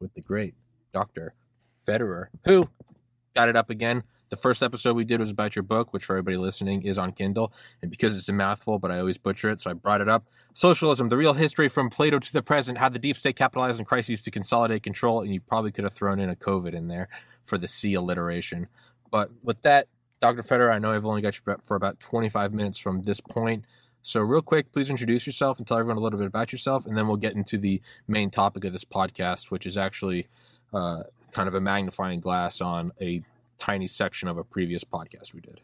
with the great Dr. Federer, who got it up again. The first episode we did was about your book, which for everybody listening is on Kindle. And because it's a mouthful, but I always butcher it, so I brought it up. Socialism, the real history from Plato to the present, how the deep state capitalized on crises to consolidate control. And you probably could have thrown in a COVID in there for the C alliteration. But with that, Dr. Federer, I know I've only got you for about 25 minutes from this point. So, real quick, please introduce yourself and tell everyone a little bit about yourself, and then we'll get into the main topic of this podcast, which is actually uh, kind of a magnifying glass on a tiny section of a previous podcast we did.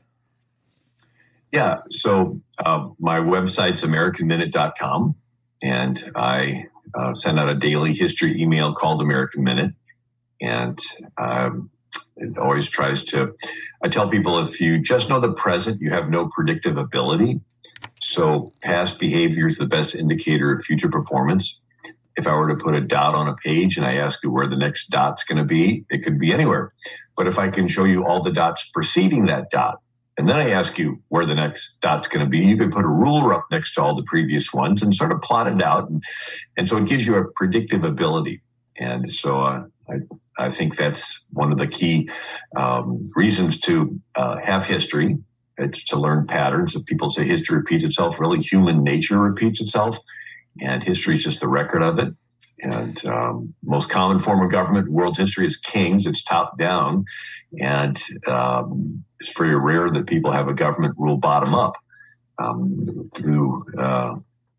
Yeah. So, uh, my website's AmericanMinute.com, and I uh, send out a daily history email called American Minute. And um, it always tries to, I tell people if you just know the present, you have no predictive ability. So past behavior is the best indicator of future performance. If I were to put a dot on a page and I ask you where the next dot's going to be, it could be anywhere. But if I can show you all the dots preceding that dot, and then I ask you where the next dot's going to be, you could put a ruler up next to all the previous ones and sort of plot it out. And, and so it gives you a predictive ability. And so uh, I, I think that's one of the key um, reasons to uh, have history it's to learn patterns. If people say history repeats itself, really human nature repeats itself, and history is just the record of it. And um, most common form of government in world history is kings. It's top down, and um, it's very rare that people have a government rule bottom up um, through uh,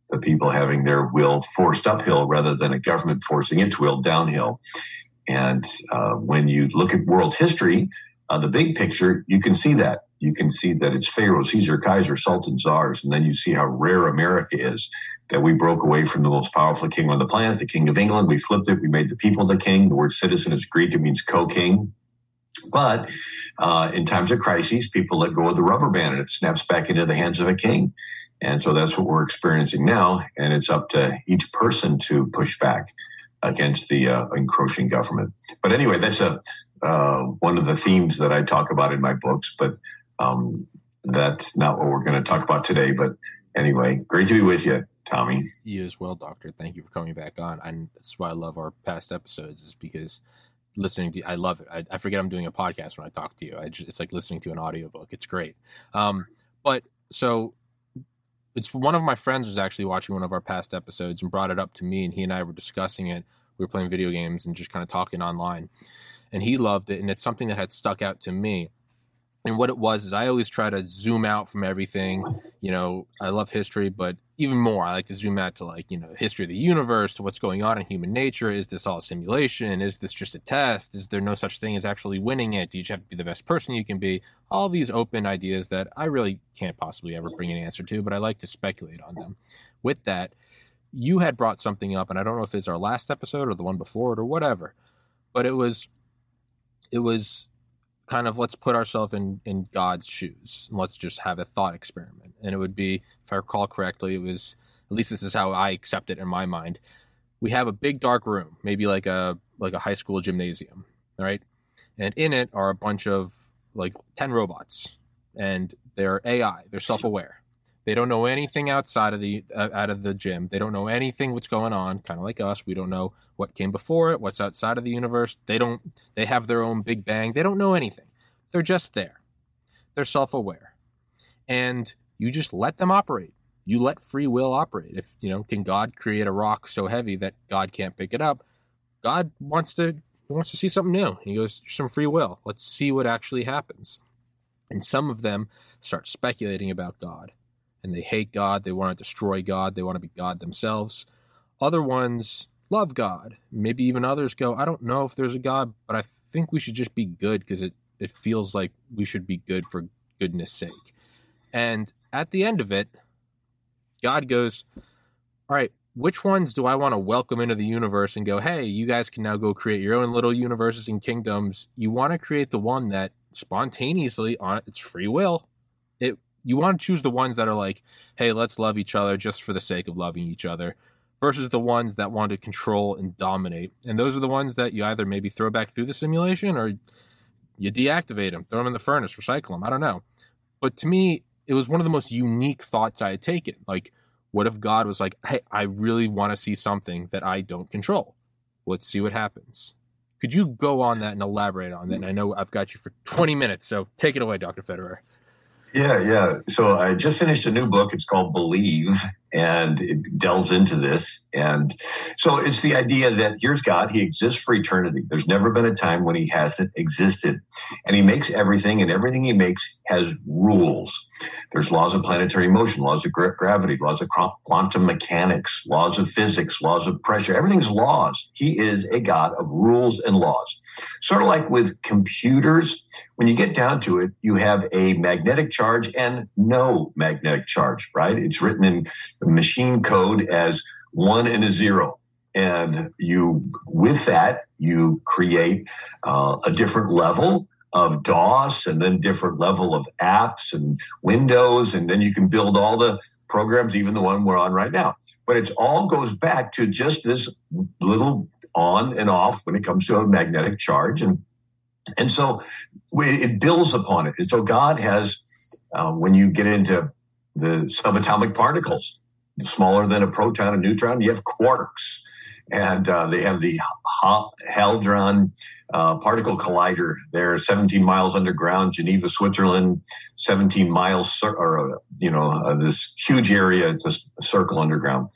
the people having their will forced uphill rather than a government forcing its will downhill. And uh, when you look at world history, uh, the big picture, you can see that you can see that it's Pharaoh, Caesar, Kaiser, Sultan, Czars, and then you see how rare America is. That we broke away from the most powerful king on the planet, the King of England. We flipped it. We made the people the king. The word citizen is Greek. It means co-king. But uh, in times of crises, people let go of the rubber band and it snaps back into the hands of a king. And so that's what we're experiencing now. And it's up to each person to push back against the uh, encroaching government. But anyway, that's a uh, one of the themes that I talk about in my books. But um, that's not what we're going to talk about today. But anyway, great to be with you, Tommy. You as well, Doctor. Thank you for coming back on. And that's why I love our past episodes, is because listening to I love it. I, I forget I'm doing a podcast when I talk to you. Just, it's like listening to an audiobook. It's great. Um, but so it's one of my friends was actually watching one of our past episodes and brought it up to me, and he and I were discussing it. We were playing video games and just kind of talking online, and he loved it, and it's something that had stuck out to me and what it was is I always try to zoom out from everything. You know, I love history, but even more, I like to zoom out to like, you know, history of the universe, to what's going on in human nature. Is this all a simulation? Is this just a test? Is there no such thing as actually winning it? Do you have to be the best person you can be? All these open ideas that I really can't possibly ever bring an answer to, but I like to speculate on them. With that, you had brought something up, and I don't know if it's our last episode or the one before it or whatever, but it was, it was kind of let's put ourselves in in God's shoes and let's just have a thought experiment. And it would be, if I recall correctly, it was at least this is how I accept it in my mind. We have a big dark room, maybe like a like a high school gymnasium, right? And in it are a bunch of like 10 robots and they're AI, they're self-aware. They don't know anything outside of the uh, out of the gym. They don't know anything what's going on. Kind of like us, we don't know what came before it, what's outside of the universe. They don't. They have their own Big Bang. They don't know anything. They're just there. They're self-aware, and you just let them operate. You let free will operate. If you know, can God create a rock so heavy that God can't pick it up? God wants to he wants to see something new. He goes, some free will. Let's see what actually happens. And some of them start speculating about God and they hate God. They want to destroy God. They want to be God themselves. Other ones love God. Maybe even others go, I don't know if there's a God, but I think we should just be good because it, it feels like we should be good for goodness sake. And at the end of it, God goes, All right, which ones do I want to welcome into the universe and go, hey, you guys can now go create your own little universes and kingdoms? You want to create the one that spontaneously, on its free will, you want to choose the ones that are like, hey, let's love each other just for the sake of loving each other, versus the ones that want to control and dominate. And those are the ones that you either maybe throw back through the simulation or you deactivate them, throw them in the furnace, recycle them. I don't know. But to me, it was one of the most unique thoughts I had taken. Like, what if God was like, hey, I really want to see something that I don't control? Let's see what happens. Could you go on that and elaborate on that? And I know I've got you for 20 minutes, so take it away, Dr. Federer. Yeah, yeah. So I just finished a new book. It's called Believe, and it delves into this. And so it's the idea that here's God. He exists for eternity. There's never been a time when he hasn't existed. And he makes everything, and everything he makes has rules. There's laws of planetary motion, laws of gra- gravity, laws of quantum mechanics, laws of physics, laws of pressure. Everything's laws. He is a God of rules and laws. Sort of like with computers, when you get down to it, you have a magnetic charge and no magnetic charge, right? It's written in machine code as one and a zero. And you, with that, you create uh, a different level of DOS and then different level of apps and Windows. And then you can build all the programs, even the one we're on right now. But it all goes back to just this little on and off when it comes to a magnetic charge. And, and so it builds upon it. And so God has, uh, when you get into the subatomic particles, smaller than a proton and neutron, you have quarks. And uh, they have the Hadron uh, particle collider there, 17 miles underground, Geneva, Switzerland, 17 miles, or, you know, uh, this huge area, just a circle underground.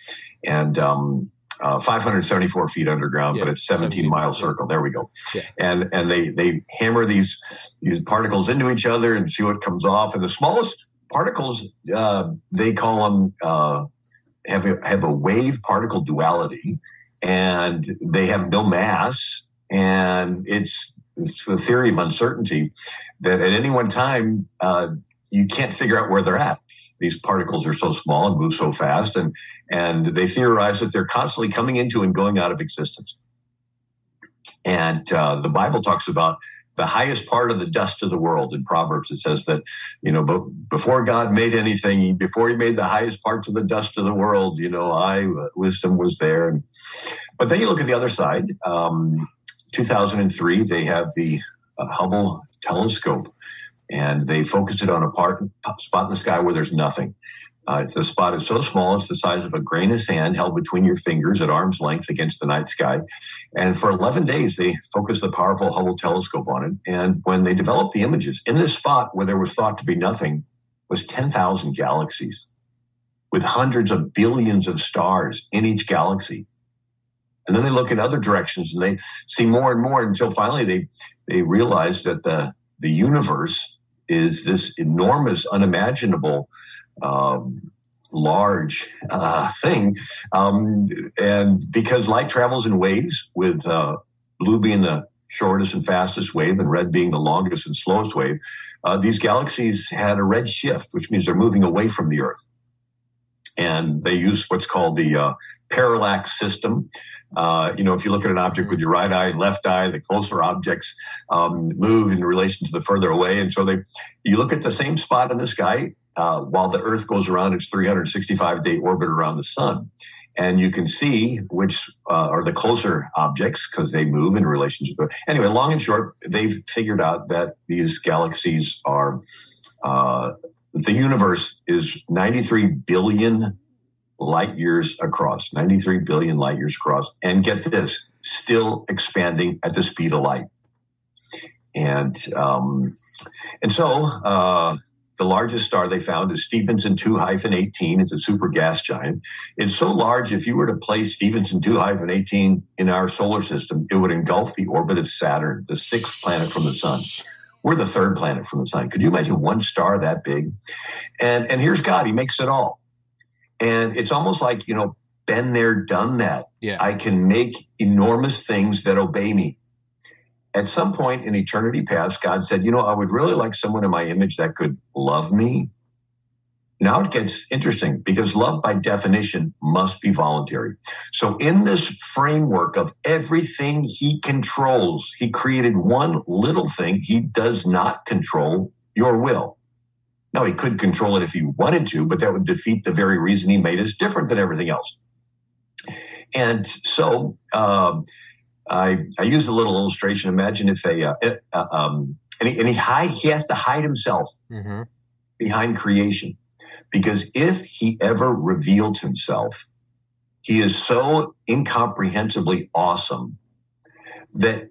And, um, uh, 574 feet underground, yeah, but it's 17, 17 mile circle. There we go. Yeah. And and they they hammer these these particles into each other and see what comes off. And the smallest particles, uh, they call them uh, have a, have a wave particle duality, and they have no mass and it's it's the theory of uncertainty that at any one time uh, you can't figure out where they're at. These particles are so small and move so fast, and and they theorize that they're constantly coming into and going out of existence. And uh, the Bible talks about the highest part of the dust of the world. In Proverbs, it says that, you know, before God made anything, before he made the highest parts of the dust of the world, you know, I, uh, wisdom was there. But then you look at the other side. Um, 2003, they have the uh, Hubble telescope, and they focus it on a part, spot in the sky where there's nothing. Uh, the spot is so small, it's the size of a grain of sand held between your fingers at arm's length against the night sky. And for 11 days, they focused the powerful Hubble telescope on it. And when they developed the images, in this spot where there was thought to be nothing, was 10,000 galaxies with hundreds of billions of stars in each galaxy. And then they look in other directions and they see more and more until finally they they realize that the the universe is this enormous, unimaginable, um, large uh, thing. Um, and because light travels in waves, with uh, blue being the shortest and fastest wave and red being the longest and slowest wave, uh, these galaxies had a red shift, which means they're moving away from the Earth and they use what's called the uh, parallax system. Uh, you know, if you look at an object with your right eye and left eye, the closer objects um, move in relation to the further away. And so they, you look at the same spot in the sky uh, while the Earth goes around its 365 day orbit around the sun. And you can see which uh, are the closer objects because they move in relation to the. Anyway, long and short, they've figured out that these galaxies are uh, the universe is 93 billion light years across, 93 billion light years across. And get this, still expanding at the speed of light. And, um, and so, uh, the largest star they found is Stephenson 2 18. It's a super gas giant. It's so large, if you were to place Stephenson 2 18 in our solar system, it would engulf the orbit of Saturn, the sixth planet from the sun. We're the third planet from the sun. Could you imagine one star that big? And and here's God. He makes it all. And it's almost like, you know, been there, done that. Yeah. I can make enormous things that obey me. At some point in eternity past, God said, you know, I would really like someone in my image that could love me now it gets interesting because love by definition must be voluntary. So in this framework of everything he controls, he created one little thing he does not control your will. Now he could control it if he wanted to, but that would defeat the very reason he made us different than everything else. And so um, I, I use a little illustration. Imagine if a, uh, uh, um, and, he, and he, hide, he has to hide himself mm-hmm. behind creation because if he ever revealed himself, he is so incomprehensibly awesome that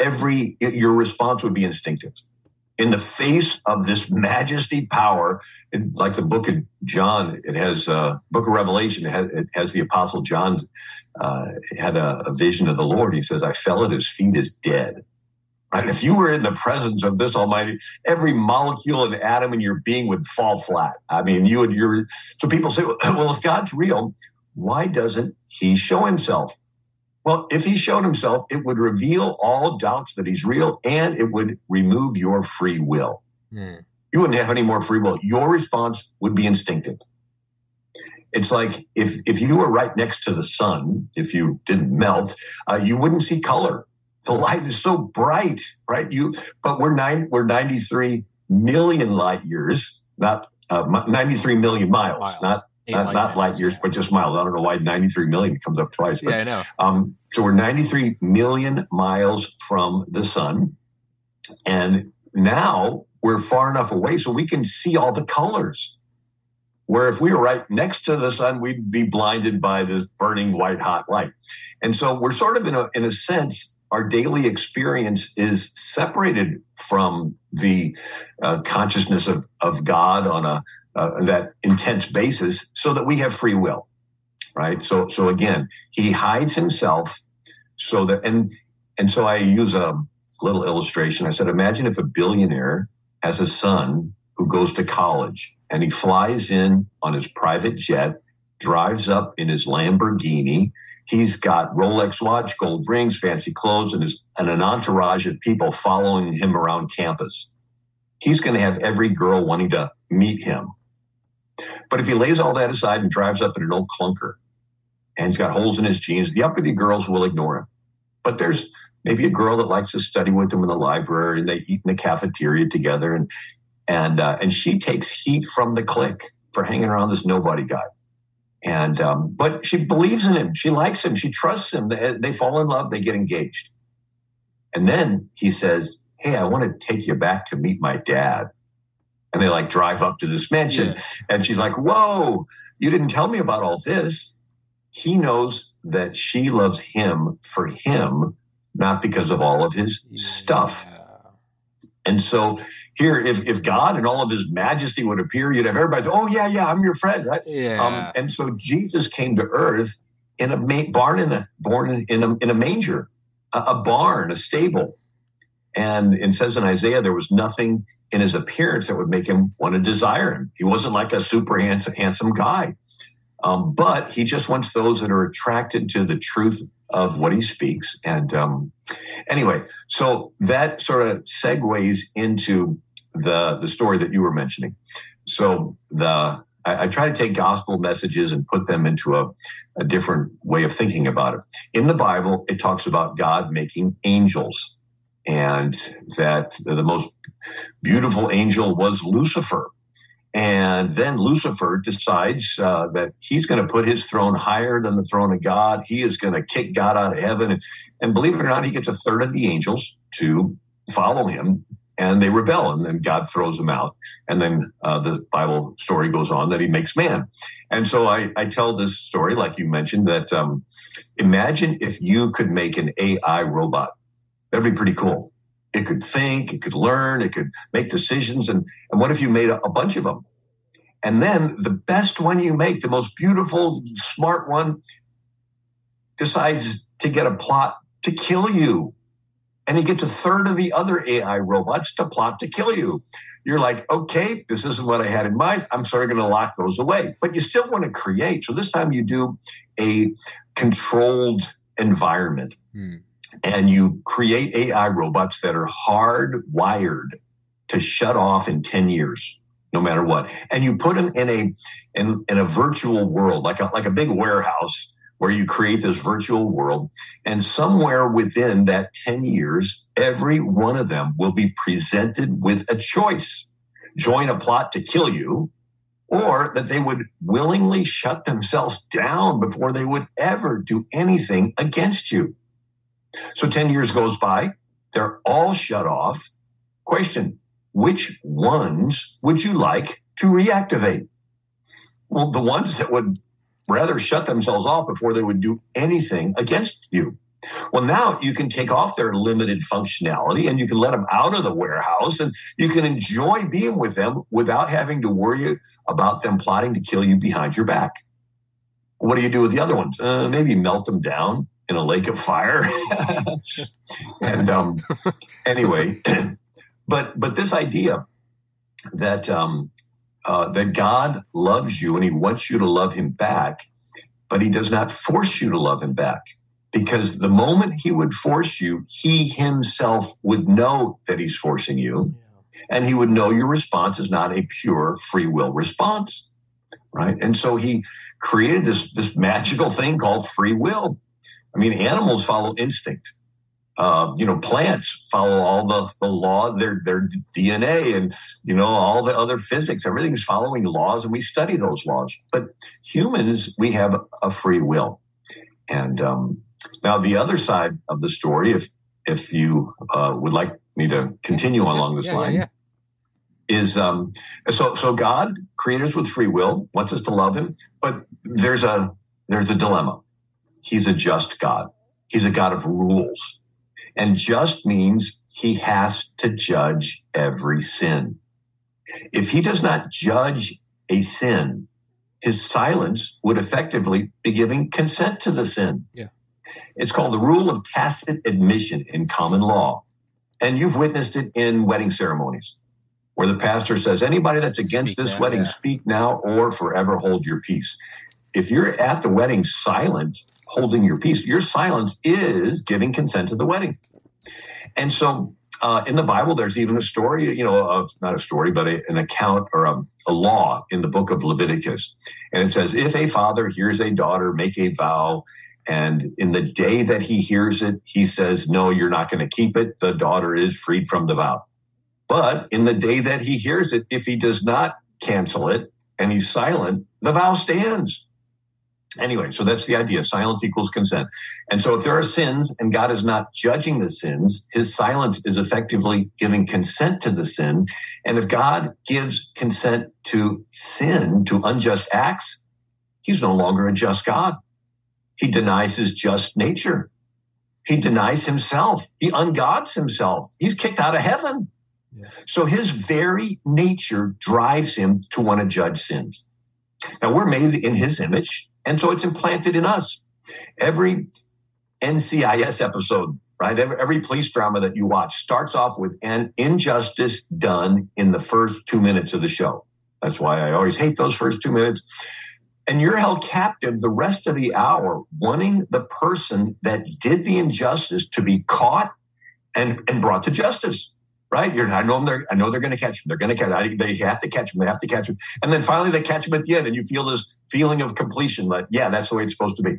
every your response would be instinctive in the face of this majesty power like the book of john it has uh book of revelation it has, it has the apostle john uh, had a, a, vision of the lord. He says i fell at his feet as dead. Right if you were in the presence of this almighty every molecule of atom in your being would fall flat. I mean you would you're so people say well if god's real why doesn't he show himself well, if he showed himself, it would reveal all doubts that he's real and it would remove your free will. Mm. You wouldn't have any more free will. Your response would be instinctive. It's like if, if you were right next to the sun, if you didn't melt, uh, you wouldn't see color. The light is so bright, right? You, but we're nine, we're 93 million light years, not uh, 93 million miles, miles. not not, light, not light years, but just miles. I don't know why 93 million comes up twice. But, yeah, I know. Um, so we're 93 million miles from the sun. And now we're far enough away so we can see all the colors. Where if we were right next to the sun, we'd be blinded by this burning white hot light. And so we're sort of in a, in a sense, our daily experience is separated from the uh, consciousness of, of God on a uh, that intense basis, so that we have free will, right? So so again, he hides himself so that and and so I use a little illustration. I said, imagine if a billionaire has a son who goes to college and he flies in on his private jet, drives up in his Lamborghini He's got Rolex watch, gold rings, fancy clothes, and, his, and an entourage of people following him around campus. He's going to have every girl wanting to meet him. But if he lays all that aside and drives up in an old clunker and he's got holes in his jeans, the uppity girls will ignore him. But there's maybe a girl that likes to study with him in the library and they eat in the cafeteria together and and uh, and she takes heat from the clique for hanging around this nobody guy. And um, but she believes in him. She likes him. She trusts him. They, they fall in love. They get engaged. And then he says, "Hey, I want to take you back to meet my dad." And they like drive up to this mansion, yeah. and she's like, "Whoa, you didn't tell me about all this." He knows that she loves him for him, not because of all of his yeah. stuff. And so here, if, if God and all of his majesty would appear, you'd have everybody say, oh, yeah, yeah, I'm your friend, right? Yeah. Um, and so Jesus came to earth in a ma- barn, in a, born in, in, a, in a manger, a, a barn, a stable. And it says in Isaiah, there was nothing in his appearance that would make him want to desire him. He wasn't like a super handsome, handsome guy. Um, but he just wants those that are attracted to the truth of what he speaks. And um, anyway, so that sort of segues into the the story that you were mentioning. So the I, I try to take gospel messages and put them into a, a different way of thinking about it. In the Bible, it talks about God making angels, and that the most beautiful angel was Lucifer. And then Lucifer decides uh, that he's going to put his throne higher than the throne of God. He is going to kick God out of heaven. And, and, believe it or not, he gets a third of the angels to follow him and they rebel and then god throws them out and then uh, the bible story goes on that he makes man. And so i, I tell this story like you mentioned that um, imagine if you could make an ai robot. That'd be pretty cool. It could think it could learn it could make decisions and, and what if you made a, a bunch of them? And then the best one you make the most beautiful smart one decides to get a plot to kill you and he gets a third of the other AI robots to plot to kill you. You're like, okay, this isn't what I had in mind. I'm sort of going to lock those away. But you still want to create. So this time you do a controlled environment hmm. and you create AI robots that are hardwired to shut off in 10 years no matter what and you put them in a in, in a virtual world like a like a big warehouse where you create this virtual world. And somewhere within that 10 years, every one of them will be presented with a choice join a plot to kill you, or that they would willingly shut themselves down before they would ever do anything against you. So 10 years goes by, they're all shut off. Question Which ones would you like to reactivate? Well, the ones that would rather shut themselves off before they would do anything against you. Well, now you can take off their limited functionality and you can let them out of the warehouse and you can enjoy being with them without having to worry about them plotting to kill you behind your back. What do you do with the other ones? Uh, maybe melt them down in a lake of fire. and um, anyway, but but this idea that um, uh, that God loves you and He wants you to love Him back, but He does not force you to love Him back. Because the moment He would force you, He Himself would know that He's forcing you, and He would know your response is not a pure free will response, right? And so He created this this magical thing called free will. I mean, animals follow instinct. Uh, you know, plants follow all the, the law, their their DNA, and you know all the other physics. Everything's following laws, and we study those laws. But humans, we have a free will. And um, now the other side of the story, if if you uh, would like me to continue yeah, along this yeah, line, yeah, is um, so so God created us with free will, wants us to love Him, but there's a there's a dilemma. He's a just God. He's a God of rules. And just means he has to judge every sin. If he does not judge a sin, his silence would effectively be giving consent to the sin. Yeah. It's called the rule of tacit admission in common law. And you've witnessed it in wedding ceremonies where the pastor says, anybody that's against speak this now, wedding, yeah. speak now or forever hold your peace. If you're at the wedding silent, holding your peace, your silence is giving consent to the wedding. And so uh, in the Bible, there's even a story, you know, uh, not a story, but a, an account or a, a, law in the book of Leviticus. And it says, if a father hears a daughter make a vow, and in the day that he hears it, he says, no, you're not going to keep it, the daughter is freed from the vow. But in the day that he hears it, if he does not cancel it and he's silent, the vow stands. Anyway, so that's the idea. Silence equals consent. And so if there are sins and God is not judging the sins, his silence is effectively giving consent to the sin. And if God gives consent to sin, to unjust acts, he's no longer a just God. He denies his just nature. He denies himself. He ungods himself. He's kicked out of heaven. Yeah. So his very nature drives him to want to judge sins. Now we're made in his image. And so it's implanted in us. Every NCIS episode, right? Every, every, police drama that you watch starts off with an injustice done in the first two minutes of the show. That's why I always hate those first two minutes. And you're held captive the rest of the hour, wanting the person that did the injustice to be caught and, and brought to justice right? You're, I know they're, I know they're going to catch him. They're going to catch. I, they have to catch him. They have to catch him. And then finally, they catch him at the end, and you feel this feeling of completion. That yeah, that's the way it's supposed to be.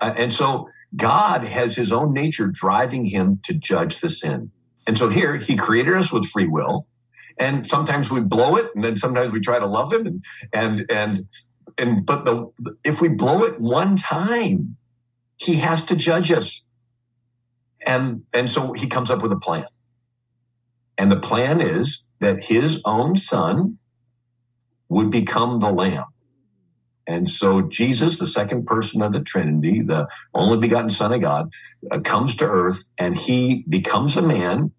Uh, and so God has His own nature driving Him to judge the sin. And so here He created us with free will, and sometimes we blow it, and then sometimes we try to love Him, and and and and but the if we blow it one time, He has to judge us. And and so He comes up with a plan and the plan is that his own son would become the lamb. And so Jesus, the second person of the Trinity, the only begotten Son of God, uh, comes to earth and he becomes a man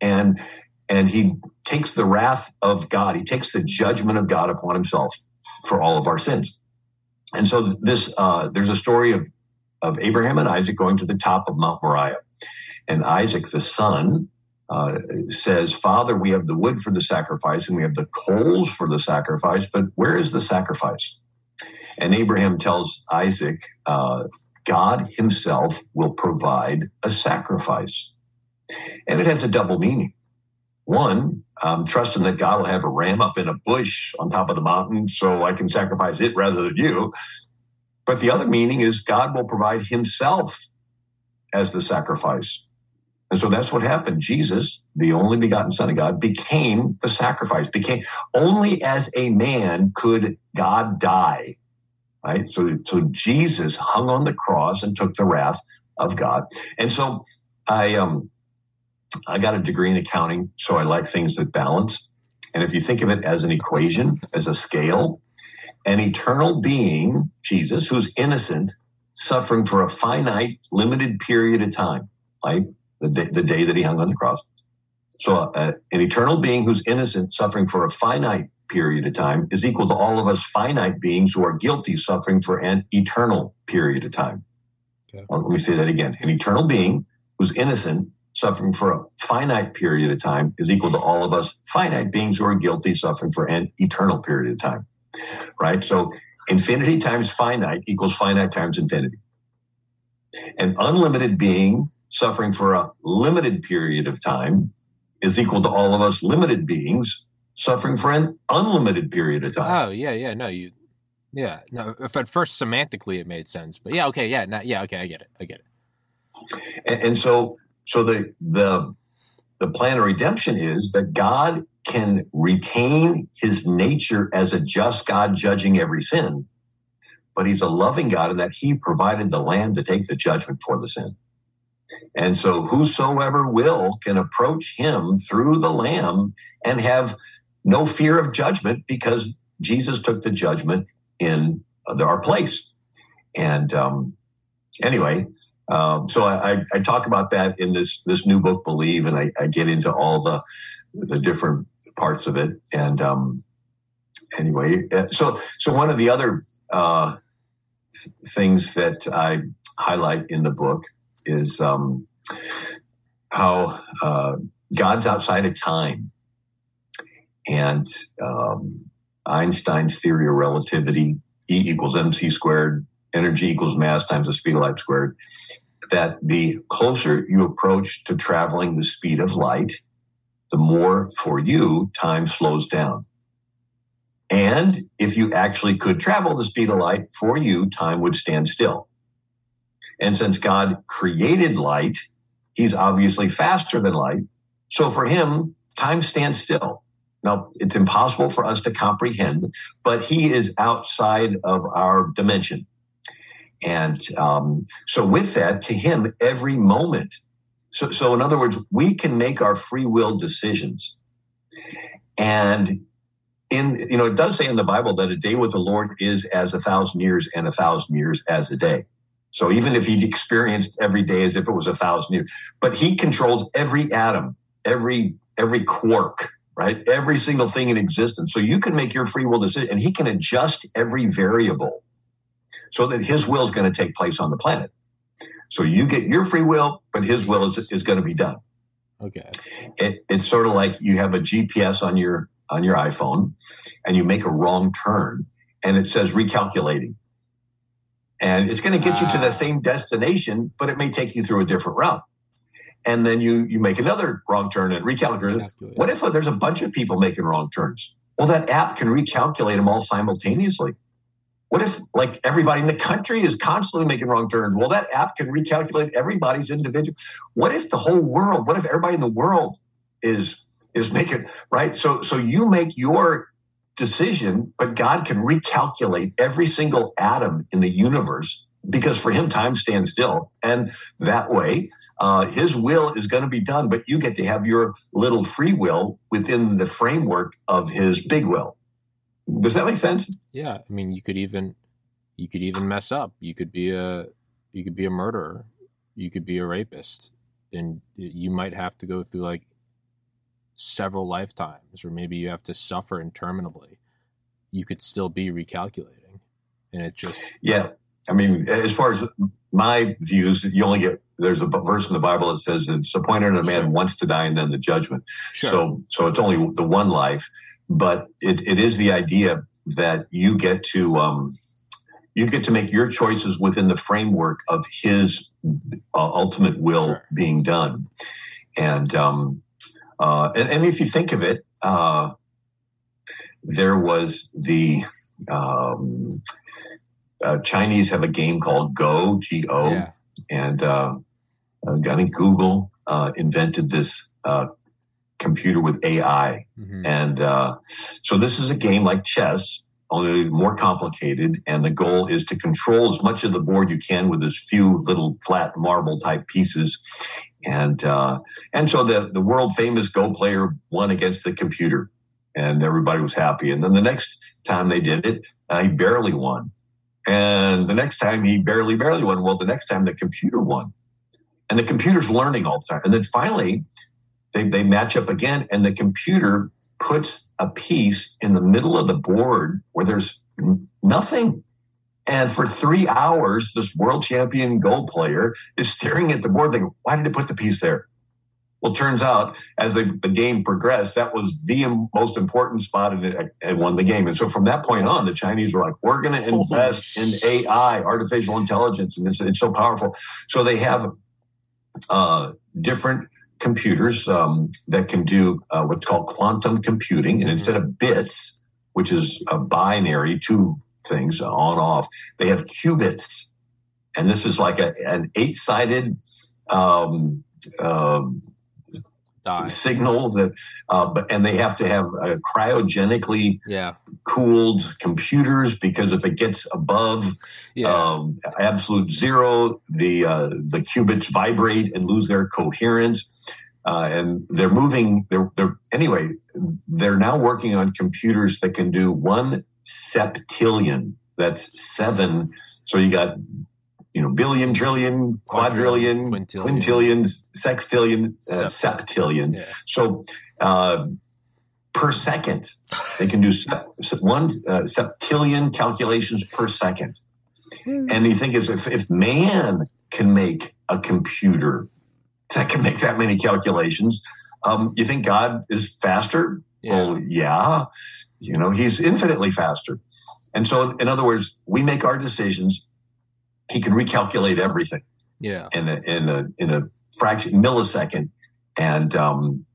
and and he takes the wrath of God. He takes the judgment of God upon himself for all of our sins. And so this uh, there's a story of of Abraham and Isaac going to the top of Mount Moriah. And Isaac, the son, uh, says, Father, we have the wood for the sacrifice and we have the coals for the sacrifice, but where is the sacrifice? And Abraham tells Isaac, uh, God himself will provide a sacrifice. And it has a double meaning. One, I'm trusting that God will have a ram up in a bush on top of the mountain so I can sacrifice it rather than you. But the other meaning is God will provide himself as the sacrifice. And so that's what happened. Jesus, the only begotten Son of God, became the sacrifice, became only as a man could God die. Right? So, so Jesus hung on the cross and took the wrath of God. And so I um I got a degree in accounting, so I like things that balance. And if you think of it as an equation, as a scale, an eternal being, Jesus, who's innocent, suffering for a finite, limited period of time, like the day, the day that he hung on the cross. So, uh, an eternal being who's innocent, suffering for a finite period of time, is equal to all of us finite beings who are guilty, suffering for an eternal period of time. Okay. Well, let me say that again. An eternal being who's innocent, suffering for a finite period of time, is equal to all of us finite beings who are guilty, suffering for an eternal period of time. Right? So, infinity times finite equals finite times infinity. An unlimited being suffering for a limited period of time is equal to all of us limited beings suffering for an unlimited period of time. Oh yeah, yeah, no, you, yeah, no. If at first semantically it made sense, but yeah, okay, yeah, not, yeah, okay, I get it, I get it. And, and so, so the the the plan of redemption is that God can retain His nature as a just God, judging every sin, but He's a loving God in that He provided the Lamb to take the judgment for the sin. And so whosoever will can approach him through the Lamb and have no fear of judgment because Jesus took the judgment in our place. And um, anyway, um, so I, I, talk about that in this this new book, Believe, and I, I get into all the the different parts of it. And um, anyway, uh, so so one of the other uh, th- things that I highlight in the book is um, how uh, God's outside of time. And um, Einstein's theory of relativity, E equals mc squared, energy equals mass times the speed of light squared, that the closer you approach to traveling the speed of light, the more for you time slows down. And if you actually could travel the speed of light, for you, time would stand still. And since God created light, he's obviously faster than light. So for him, time stands still. Now, it's impossible for us to comprehend, but he is outside of our dimension. And um, so, with that, to him, every moment. So, so, in other words, we can make our free will decisions. And in, you know, it does say in the Bible that a day with the Lord is as a thousand years and a thousand years as a day. So even if he experienced every day as if it was a thousand years, but he controls every atom, every every quark, right? Every single thing in existence. So you can make your free will decision, and he can adjust every variable so that his will is going to take place on the planet. So you get your free will, but his will is, is going to be done. Okay. It, it's sort of like you have a GPS on your on your iPhone, and you make a wrong turn, and it says recalculating and it's going to get you to the same destination, but it may take you through a different route. And then you you make another wrong turn and recalculate. Exactly. What if uh, there's a bunch of people making wrong turns? Well, that app can recalculate them all simultaneously. What if like everybody in the country is constantly making wrong turns? Well, that app can recalculate everybody's individual. What if the whole world? What if everybody in the world is is making right? So so you make your decision, but God can recalculate every single atom in the universe because for him, time stands still. And that way, uh, his will is going to be done, but you get to have your little free will within the framework of his big will. Does that make sense? Yeah. I mean, you could even, you could even mess up. You could be a, you could be a murderer. You could be a rapist and you might have to go through like several lifetimes, or maybe you have to suffer interminably, you could still be recalculating. And it just. Yeah. I mean, as far as my views, you only get there's a verse in the Bible that says it's appointed a man sure. once to die and then the judgment. Sure. So, so it's only the one life, but it, it is the idea that you get to um, you get to make your choices within the framework of His uh, ultimate will sure. being done, and um, uh, and, and, if you think of it, uh, there was the um, uh, Chinese have a game called Go, G O, yeah. and uh, I think Google uh, invented this uh, computer with AI. Mm-hmm. And so this is a game like chess, more complicated. And the goal is to control as much of the board you can with as few little flat marble type pieces and uh, and so the the world famous Go player won against the computer, and everybody was happy. And then the next time they did it, uh, he barely won. And the next time he barely, barely won. Well, the next time the computer won. And the computer's learning all the time. And then finally, they, they match up again, and the computer puts a piece in the middle of the board where there's nothing. And for three hours, this world champion Go player is staring at the board thinking, why did it put the piece there? Well, turns out as the, the game progressed, that was the most important spot and, and won the game. And so from that point on, the Chinese were like, we're going to invest in AI, artificial intelligence, and it's, it's so powerful. So they have uh, different computers um, that can do uh, what's called quantum computing. And instead of bits, which is a binary, two things on off, they have qubits. And this is like a, an eight sided um, um, signal that, uh, and they have to have cryogenically yeah. cooled computers because if it gets above yeah. um, absolute zero, the uh, the qubits vibrate and lose their coherence. Uh, and they're moving. They're, they're anyway. They're now working on computers that can do one septillion. That's seven. So you got you know, billion, trillion, quadrillion, quintillion, quintillion sextillion, uh, septillion. Yeah. So uh, per second, they can do one uh, septillion calculations per second. Hmm. And you think is if, if man can make a computer that can make that many calculations, um, you think God is faster? Yeah. Well, yeah. You know, he's infinitely faster. And so, in other words, we make our decisions he can recalculate everything. Yeah. In a, in a, in a fraction millisecond. And, um,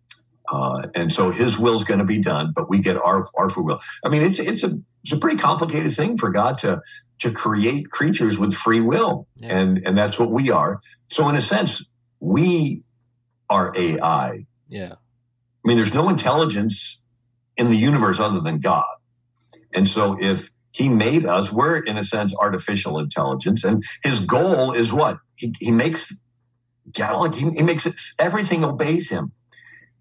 uh, and so his will is going to be done, but we get our our free will. I mean, it's it's a it's a pretty complicated thing for God to to create creatures with free will, yeah. and and that's what we are. So in a sense, we are AI. Yeah. I mean, there's no intelligence in the universe other than God, and so if he made us. We're, in a sense, artificial intelligence. And his goal is what? He, he makes, like he, he makes it, everything obeys him.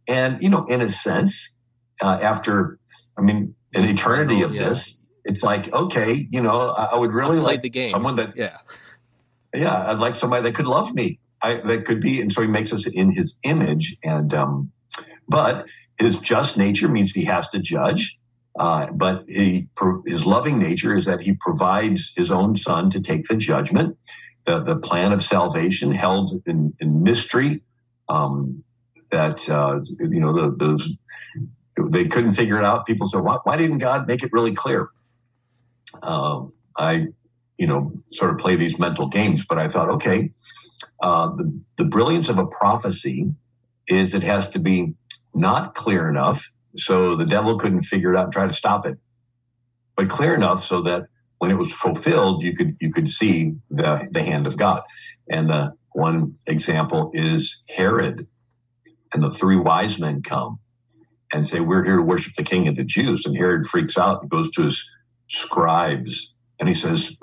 And, you know, in a sense, uh, after, I mean, an eternity of yeah. this, it's like, okay, you know, I, I would really like the game. someone that, yeah, yeah, I'd like somebody that could love me. I, that could be, and so he makes us in his image. And, um, but his just nature means he has to judge. Uh, but he, his loving nature is that he provides his own son to take the judgment. The, the plan of salvation held in, in mystery um, that, uh, you know, the, those, they couldn't figure it out. People said, why, why didn't God make it really clear? Uh, I, you know, sort of play these mental games, but I thought, okay, uh, the, the brilliance of a prophecy is it has to be not clear enough so the devil couldn't figure it out and try to stop it, but clear enough so that when it was fulfilled, you could you could see the the hand of God. And the one example is Herod, and the three wise men come and say, "We're here to worship the King of the Jews." And Herod freaks out and goes to his scribes and he says,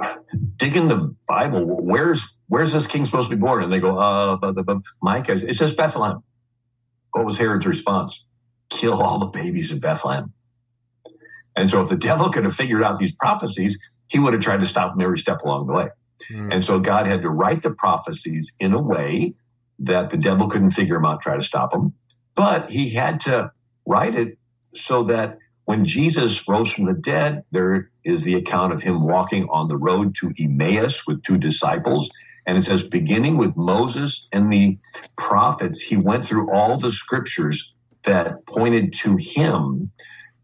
"Dig in the Bible. Where's where's this king supposed to be born?" And they go, "Uh, but, but, Micah, it says Bethlehem." What was Herod's response? Kill all the babies in Bethlehem. And so if the devil could have figured out these prophecies, he would have tried to stop them every step along the way. Mm. And so God had to write the prophecies in a way that the devil couldn't figure them out, try to stop them. But he had to write it so that when Jesus rose from the dead, there is the account of him walking on the road to Emmaus with two disciples. And it says, beginning with Moses and the prophets, he went through all the scriptures that pointed to him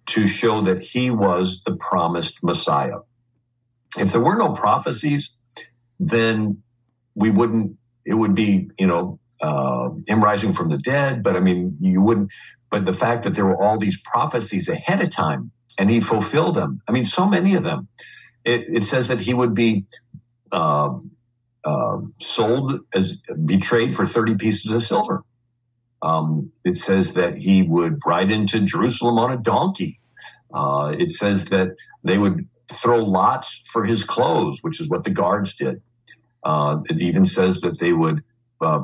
to show that he was the promised Messiah. If there were no prophecies, then we wouldn't, it would be, you know, uh, him rising from the dead. But I mean, you wouldn't, but the fact that there were all these prophecies ahead of time and he fulfilled them. I mean, so many of them. It, it says that he would be uh, uh, sold as betrayed for 30 pieces of silver. Um, it says that he would ride into Jerusalem on a donkey. Uh, it says that they would throw lots for his clothes, which is what the guards did. Uh, it even says that they would uh,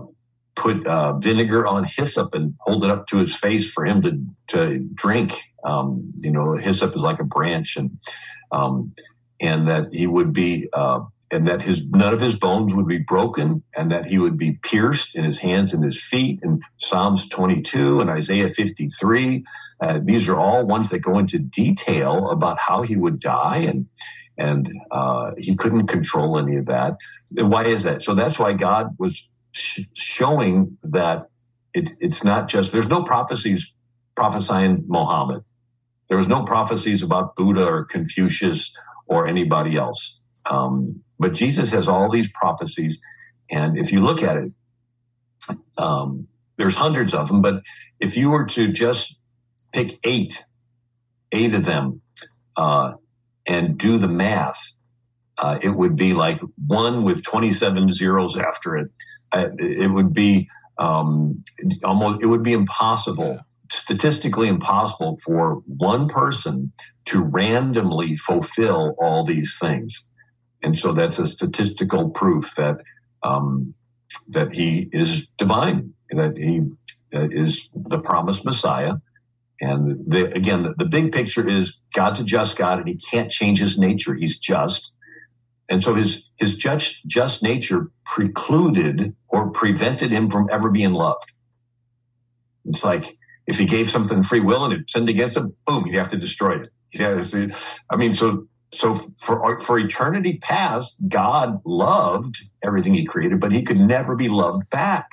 put uh, vinegar on hyssop and hold it up to his face for him to, to drink Um, you know, hyssop is like a branch, and um, and that he would be uh, and that his none of his bones would be broken and that he would be pierced in his hands and his feet in psalms 22 and isaiah 53 uh, these are all ones that go into detail about how he would die and and uh, he couldn't control any of that. And why is that? So that's why god was sh- showing that it, it's not just there's no prophecies prophesying muhammad. There was no prophecies about buddha or confucius or anybody else. Um, but Jesus has all these prophecies. And if you look at it, um, there's hundreds of them. But if you were to just pick eight, eight of them, uh, and do the math, uh, it would be like one with 27 zeros after it. Uh, it would be um, almost, it would be impossible, statistically impossible for one person to randomly fulfill all these things. And so that's a statistical proof that um, that he is divine, that he is the promised Messiah. And the, again, the, the big picture is God's a just God, and He can't change His nature. He's just, and so His His just just nature precluded or prevented Him from ever being loved. It's like if He gave something free will and it sinned against Him, boom, He'd have to destroy it. To, I mean, so so for for eternity past, God loved everything He created, but He could never be loved back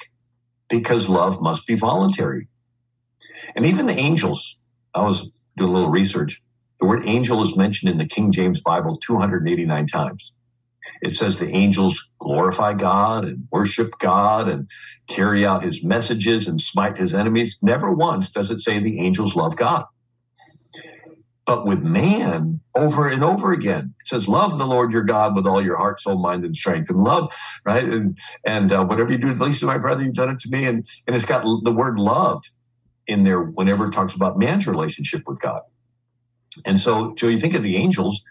because love must be voluntary. And even the angels, I was doing a little research. The word angel is mentioned in the King James Bible 289 times. It says the angels glorify God and worship God and carry out his messages and smite his enemies. Never once does it say the angels love God. But with man, over and over again, it says, "Love the Lord your God with all your heart, soul, mind, and strength." And love, right? And and uh, whatever you do to the least of my brother, you've done it to me. And and it's got the word love in there whenever it talks about man's relationship with God. And so, so you think of the angels,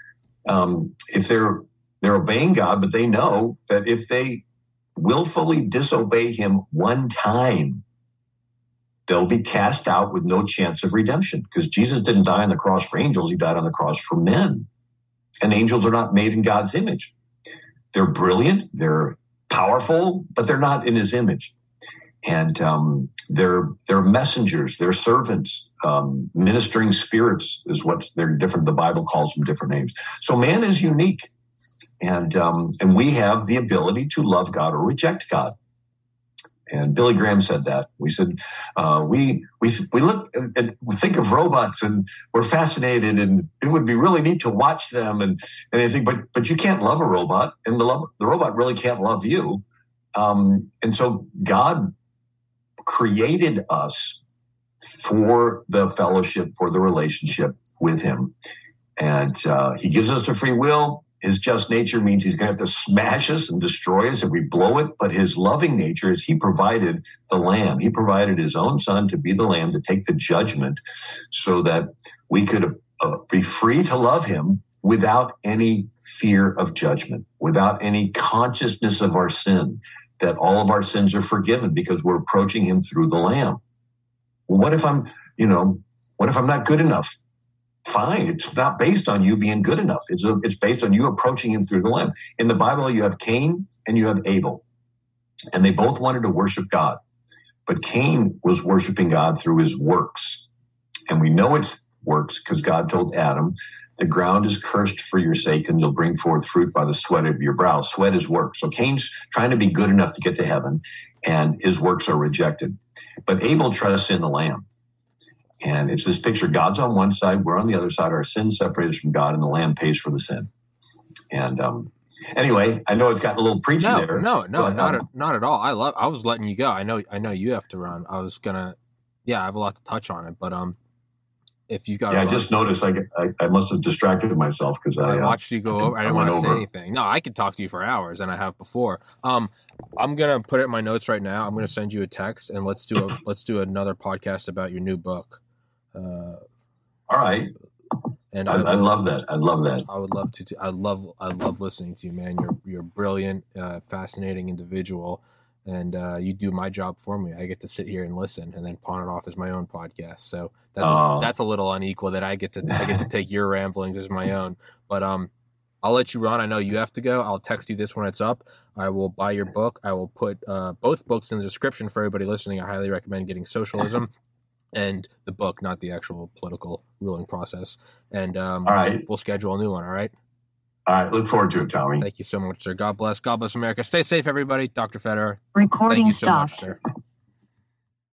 um, if they're they're obeying God, but they know that if they willfully disobey Him one time, they'll be cast out with no chance of redemption because Jesus didn't die on the cross for angels, he died on the cross for men. And angels are not made in God's image. They're brilliant, they're powerful, but they're not in his image. And um, they're they're messengers, they're servants, um, ministering spirits is what they're different. The Bible calls them different names. So man is unique, and um, and we have the ability to love God or reject God. And Billy Graham said that. We said uh, we we we look and we think of robots and we're fascinated and it would be really neat to watch them and and anything. But but you can't love a robot and the love, the robot really can't love you. Um, and so God created us for the fellowship, for the relationship with Him, and uh, He gives us a free will his just nature means he's going to have to smash us and destroy us if we blow it. But his loving nature is he provided the lamb. He provided his own son to be the lamb to take the judgment so that we could uh, be free to love him without any fear of judgment, without any consciousness of our sin, that all of our sins are forgiven because we're approaching him through the lamb. What if I'm, you know, what if I'm not good enough? Fine. It's not based on you being good enough. It's, a, it's based on you approaching him through the lamb. In the Bible, you have Cain and you have Abel, and they both wanted to worship God. But Cain was worshiping God through his works. And we know it's works because God told Adam, the ground is cursed for your sake and you'll bring forth fruit by the sweat of your brow. Sweat is work. So Cain's trying to be good enough to get to heaven and his works are rejected. But Abel trusts in the lamb. And it's this picture God's on one side, we're on the other side, our sin separated from God, and the Lamb pays for the sin. And um, anyway, I know it's gotten a little preachy no, there. No, no, but, not um, at, not at all. I love. I was letting you go. I know. I know you have to run. I was gonna. Yeah, I have a lot to touch on it, but um, if you got. Yeah, I just noticed. I, I, I must have distracted myself because I, I, uh, watched uh, you go over. I didn't want to say anything. No, I could talk to you for hours, and I have before. Um, I'm gonna put it in my notes right now. I'm gonna send you a text, and let's do a let's do another podcast about your new book. Uh, All right. And I, I, I, love that. I love that. I would love to. I love. I love listening to you, man. You're you're a brilliant, uh, fascinating individual, and uh, you do my job for me. I get to sit here and listen, and then pawn it off as my own podcast. So that's a, that's a little unequal that I get to I get to take your ramblings as my own. But um, I'll let you run. I know you have to go. I'll text you this when it's up. I will buy your book. I will put uh, both books in the description for everybody listening. I highly recommend getting Socialism and the book, not the actual political ruling process. And um, all right, we'll schedule a new one. All right. All right. Look forward to it, Tommy. Thank you so much, sir. God bless. God bless America. Stay safe, everybody. Dr. Federer. Recording stopped. So much,